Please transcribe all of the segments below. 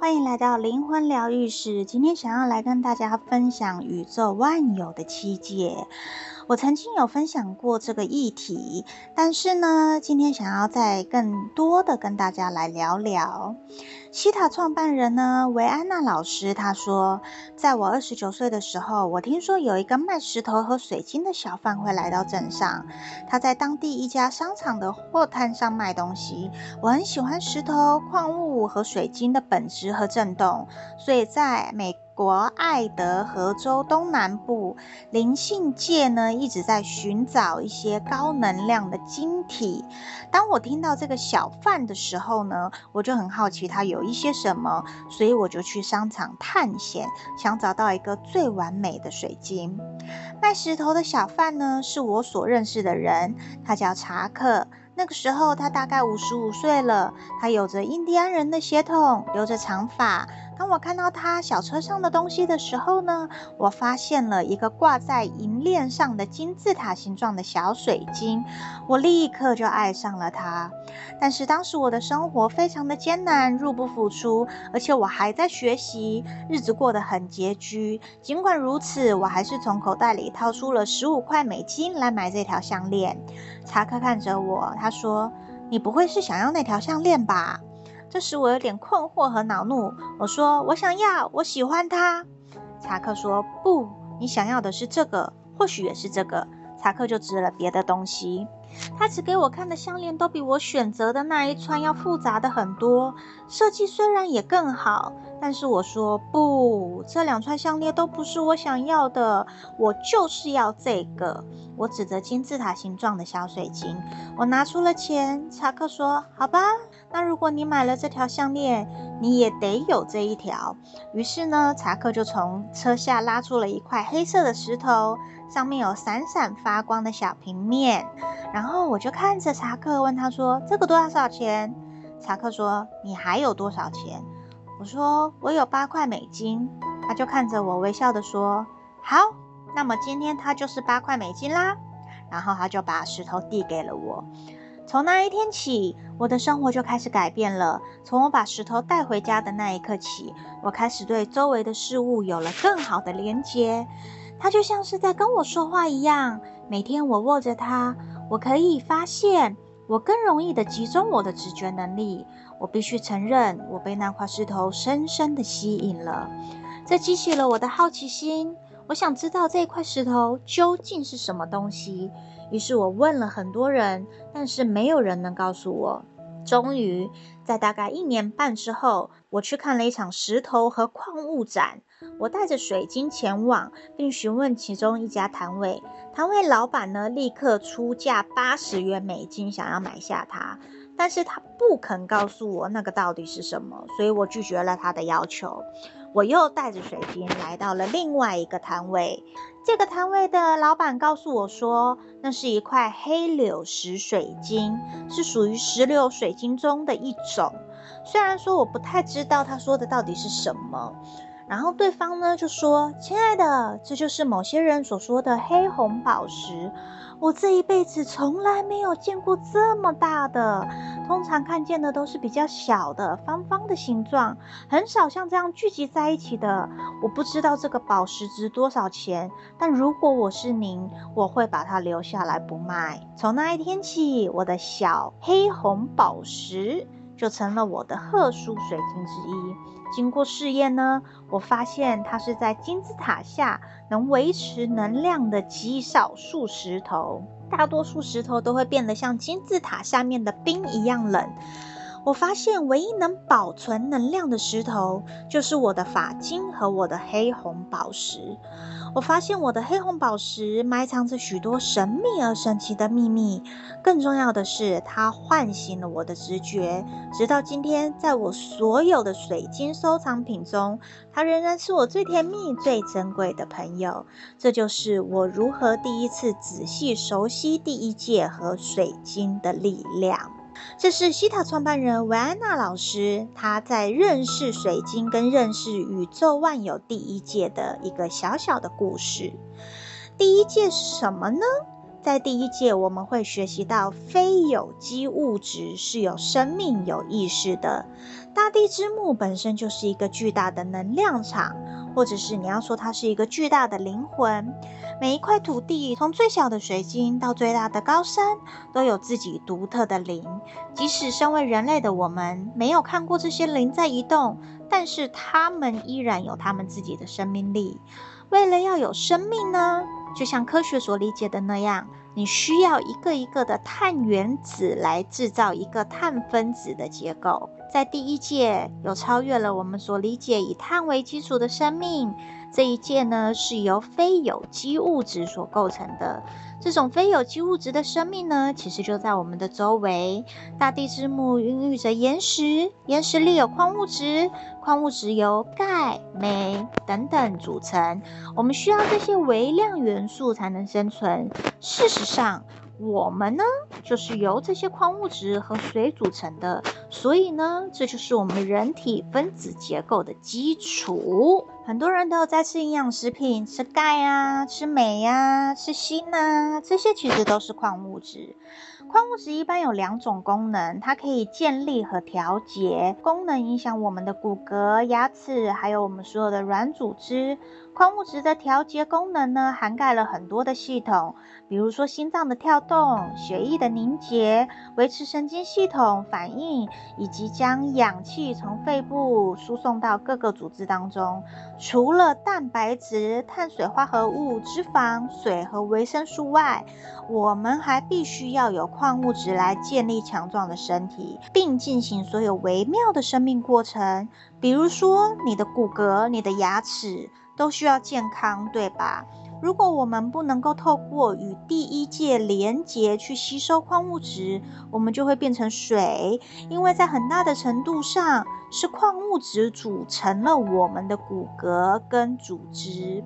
欢迎来到灵魂疗愈室。今天想要来跟大家分享宇宙万有的七界。我曾经有分享过这个议题，但是呢，今天想要再更多的跟大家来聊聊。西塔创办人呢，维安娜老师，她说，在我二十九岁的时候，我听说有一个卖石头和水晶的小贩会来到镇上，他在当地一家商场的货摊上卖东西。我很喜欢石头、矿物和水晶的本质和震动，所以在每国爱德荷州东南部灵性界呢，一直在寻找一些高能量的晶体。当我听到这个小贩的时候呢，我就很好奇他有一些什么，所以我就去商场探险，想找到一个最完美的水晶。卖石头的小贩呢，是我所认识的人，他叫查克。那个时候他大概五十五岁了，他有着印第安人的血统，留着长发。当我看到他小车上的东西的时候呢，我发现了一个挂在银链上的金字塔形状的小水晶，我立刻就爱上了它。但是当时我的生活非常的艰难，入不敷出，而且我还在学习，日子过得很拮据。尽管如此，我还是从口袋里掏出了十五块美金来买这条项链。查克看着我，他说：“你不会是想要那条项链吧？”这时我有点困惑和恼怒，我说：“我想要，我喜欢它。”查克说：“不，你想要的是这个，或许也是这个。”查克就指了别的东西。他指给我看的项链都比我选择的那一串要复杂的很多，设计虽然也更好，但是我说不，这两串项链都不是我想要的，我就是要这个。我指着金字塔形状的小水晶，我拿出了钱。查克说：“好吧，那如果你买了这条项链，你也得有这一条。”于是呢，查克就从车下拉出了一块黑色的石头。上面有闪闪发光的小平面，然后我就看着查克，问他说：“这个多少钱？”查克说：“你还有多少钱？”我说：“我有八块美金。”他就看着我微笑地说：“好，那么今天它就是八块美金啦。”然后他就把石头递给了我。从那一天起，我的生活就开始改变了。从我把石头带回家的那一刻起，我开始对周围的事物有了更好的连接。它就像是在跟我说话一样。每天我握着它，我可以发现，我更容易的集中我的直觉能力。我必须承认，我被那块石头深深的吸引了。这激起了我的好奇心。我想知道这块石头究竟是什么东西。于是我问了很多人，但是没有人能告诉我。终于，在大概一年半之后，我去看了一场石头和矿物展。我带着水晶前往，并询问其中一家摊位。摊位老板呢，立刻出价八十元美金，想要买下它。但是他不肯告诉我那个到底是什么，所以我拒绝了他的要求。我又带着水晶来到了另外一个摊位。这个摊位的老板告诉我说，那是一块黑柳石水晶，是属于石榴水晶中的一种。虽然说我不太知道他说的到底是什么。然后对方呢就说：“亲爱的，这就是某些人所说的黑红宝石。我这一辈子从来没有见过这么大的，通常看见的都是比较小的、方方的形状，很少像这样聚集在一起的。我不知道这个宝石值多少钱，但如果我是您，我会把它留下来不卖。从那一天起，我的小黑红宝石。”就成了我的特殊水晶之一。经过试验呢，我发现它是在金字塔下能维持能量的极少数石头。大多数石头都会变得像金字塔下面的冰一样冷。我发现唯一能保存能量的石头，就是我的法晶和我的黑红宝石。我发现我的黑红宝石埋藏着许多神秘而神奇的秘密。更重要的是，它唤醒了我的直觉。直到今天，在我所有的水晶收藏品中，它仍然是我最甜蜜、最珍贵的朋友。这就是我如何第一次仔细熟悉第一界和水晶的力量。这是西塔创办人维安娜老师，他在认识水晶跟认识宇宙万有第一界的一个小小的故事。第一界是什么呢？在第一届我们会学习到非有机物质是有生命、有意识的。大地之母本身就是一个巨大的能量场，或者是你要说它是一个巨大的灵魂。每一块土地，从最小的水晶到最大的高山，都有自己独特的灵。即使身为人类的我们没有看过这些灵在移动，但是它们依然有它们自己的生命力。为了要有生命呢，就像科学所理解的那样，你需要一个一个的碳原子来制造一个碳分子的结构。在第一届，有超越了我们所理解以碳为基础的生命。这一届呢，是由非有机物质所构成的。这种非有机物质的生命呢，其实就在我们的周围。大地之母孕育着岩石，岩石里有矿物质，矿物质由钙、镁等等组成。我们需要这些微量元素才能生存。事实上，我们呢，就是由这些矿物质和水组成的，所以呢，这就是我们人体分子结构的基础。很多人都有在吃营养食品，吃钙啊，吃镁呀、啊，吃锌啊，这些其实都是矿物质。矿物质一般有两种功能，它可以建立和调节，功能影响我们的骨骼、牙齿，还有我们所有的软组织。矿物质的调节功能呢，涵盖了很多的系统，比如说心脏的跳动、血液的凝结、维持神经系统反应，以及将氧气从肺部输送到各个组织当中。除了蛋白质、碳水化合物、脂肪、水和维生素外，我们还必须要有矿物质来建立强壮的身体，并进行所有微妙的生命过程，比如说你的骨骼、你的牙齿。都需要健康，对吧？如果我们不能够透过与第一界连接去吸收矿物质，我们就会变成水，因为在很大的程度上是矿物质组成了我们的骨骼跟组织。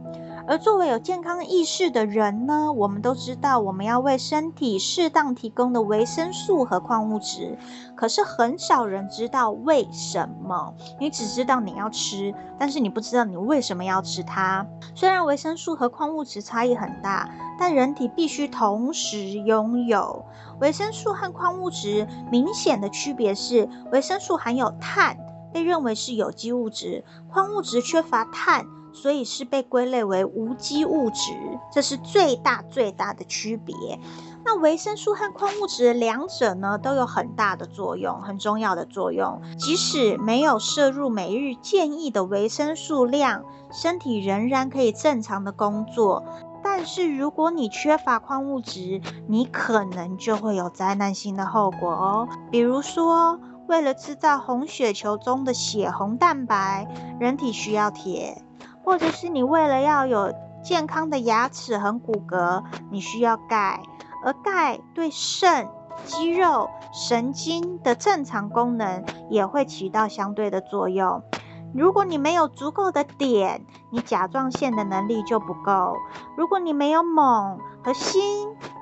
而作为有健康意识的人呢，我们都知道我们要为身体适当提供的维生素和矿物质，可是很少人知道为什么。你只知道你要吃，但是你不知道你为什么要吃它。虽然维生素和矿物质差异很大，但人体必须同时拥有。维生素和矿物质明显的区别是，维生素含有碳，被认为是有机物质；矿物质缺乏碳。所以是被归类为无机物质，这是最大最大的区别。那维生素和矿物质两者呢，都有很大的作用，很重要的作用。即使没有摄入每日建议的维生素量，身体仍然可以正常的工作。但是如果你缺乏矿物质，你可能就会有灾难性的后果哦。比如说，为了制造红血球中的血红蛋白，人体需要铁。或者是你为了要有健康的牙齿和骨骼，你需要钙，而钙对肾、肌肉、神经的正常功能也会起到相对的作用。如果你没有足够的碘，你甲状腺的能力就不够；如果你没有锰和锌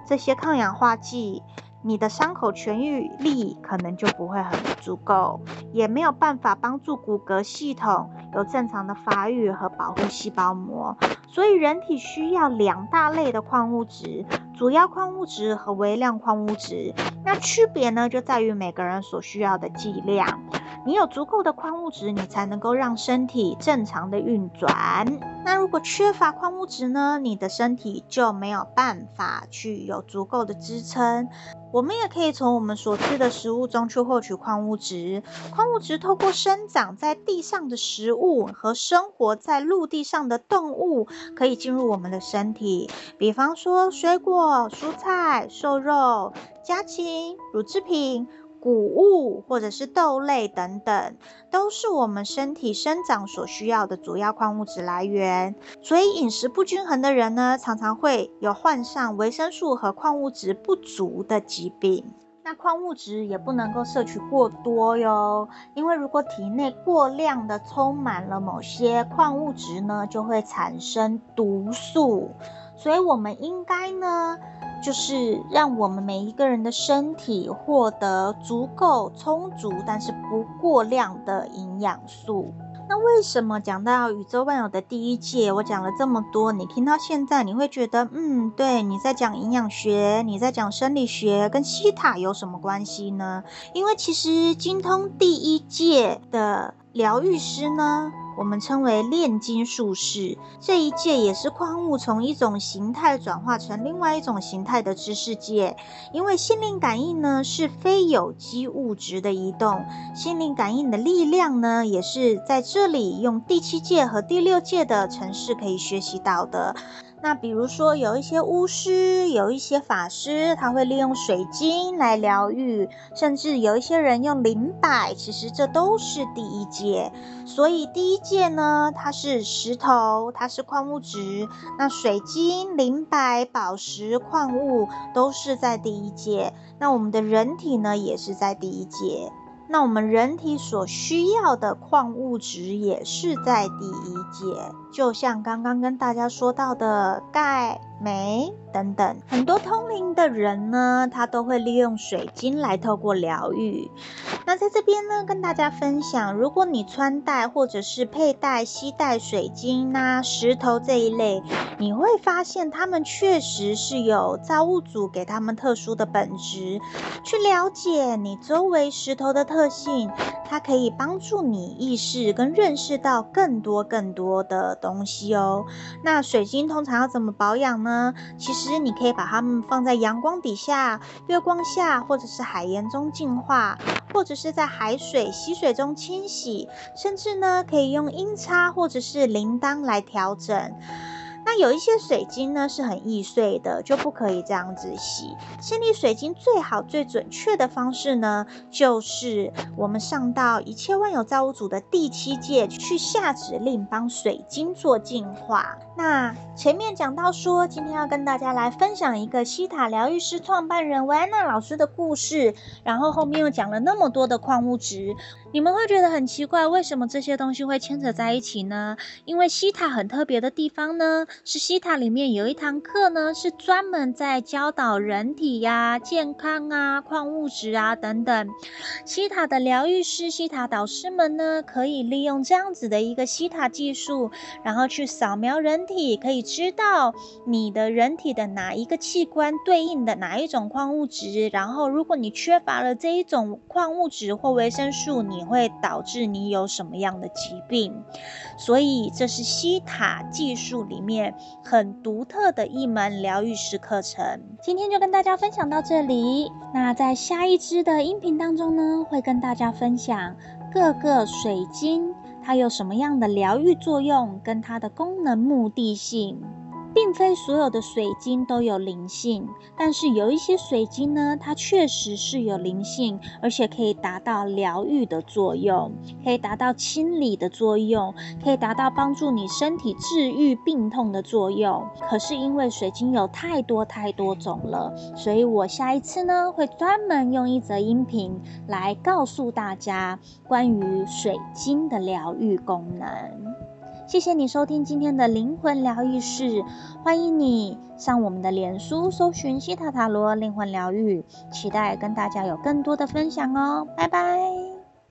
这些抗氧化剂，你的伤口痊愈力可能就不会很足够，也没有办法帮助骨骼系统有正常的发育和保护细胞膜。所以，人体需要两大类的矿物质：主要矿物质和微量矿物质。那区别呢，就在于每个人所需要的剂量。你有足够的矿物质，你才能够让身体正常的运转。那如果缺乏矿物质呢，你的身体就没有办法去有足够的支撑。我们也可以从我们所吃的食物中去获取矿物质。矿物质透过生长在地上的食物和生活在陆地上的动物，可以进入我们的身体。比方说，水果、蔬菜、瘦肉、家禽、乳制品。谷物或者是豆类等等，都是我们身体生长所需要的主要矿物质来源。所以饮食不均衡的人呢，常常会有患上维生素和矿物质不足的疾病。那矿物质也不能够摄取过多哟，因为如果体内过量的充满了某些矿物质呢，就会产生毒素。所以我们应该呢。就是让我们每一个人的身体获得足够充足，但是不过量的营养素。那为什么讲到宇宙万有的第一界，我讲了这么多，你听到现在，你会觉得，嗯，对，你在讲营养学，你在讲生理学，跟西塔有什么关系呢？因为其实精通第一界的疗愈师呢，我们称为炼金术士，这一界也是矿物从一种形态转化成另外一种形态的知识界。因为心灵感应呢，是非有机物质的移动，心灵感应的力量呢，也是在这里用第七界和第六界的城市可以学习到的。那比如说，有一些巫师，有一些法师，他会利用水晶来疗愈，甚至有一些人用灵摆，其实这都是第一界。所以第一界呢，它是石头，它是矿物质，那水晶、灵摆、宝石、矿物都是在第一界。那我们的人体呢，也是在第一界。那我们人体所需要的矿物质也是在第一节，就像刚刚跟大家说到的钙、镁。等等，很多通灵的人呢，他都会利用水晶来透过疗愈。那在这边呢，跟大家分享，如果你穿戴或者是佩戴、吸带水晶啊、石头这一类，你会发现它们确实是有造物主给他们特殊的本质。去了解你周围石头的特性，它可以帮助你意识跟认识到更多更多的东西哦。那水晶通常要怎么保养呢？其实你可以把它们放在阳光底下、月光下，或者是海盐中净化，或者是在海水、溪水中清洗，甚至呢，可以用音叉或者是铃铛来调整。那有一些水晶呢，是很易碎的，就不可以这样子洗。清理水晶最好最准确的方式呢，就是我们上到一切万有造物主的第七界去下指令，帮水晶做净化。那前面讲到说，今天要跟大家来分享一个西塔疗愈师创办人维安娜老师的故事，然后后面又讲了那么多的矿物质，你们会觉得很奇怪，为什么这些东西会牵扯在一起呢？因为西塔很特别的地方呢，是西塔里面有一堂课呢，是专门在教导人体呀、健康啊、矿物质啊等等。西塔的疗愈师、西塔导师们呢，可以利用这样子的一个西塔技术，然后去扫描。人体可以知道你的人体的哪一个器官对应的哪一种矿物质，然后如果你缺乏了这一种矿物质或维生素，你会导致你有什么样的疾病。所以这是西塔技术里面很独特的一门疗愈师课程。今天就跟大家分享到这里。那在下一支的音频当中呢，会跟大家分享各个水晶。它有什么样的疗愈作用，跟它的功能目的性？并非所有的水晶都有灵性，但是有一些水晶呢，它确实是有灵性，而且可以达到疗愈的作用，可以达到清理的作用，可以达到帮助你身体治愈病痛的作用。可是因为水晶有太多太多种了，所以我下一次呢，会专门用一则音频来告诉大家关于水晶的疗愈功能。谢谢你收听今天的灵魂疗愈室，欢迎你上我们的脸书搜寻西塔塔罗灵魂疗愈，期待跟大家有更多的分享哦，拜拜。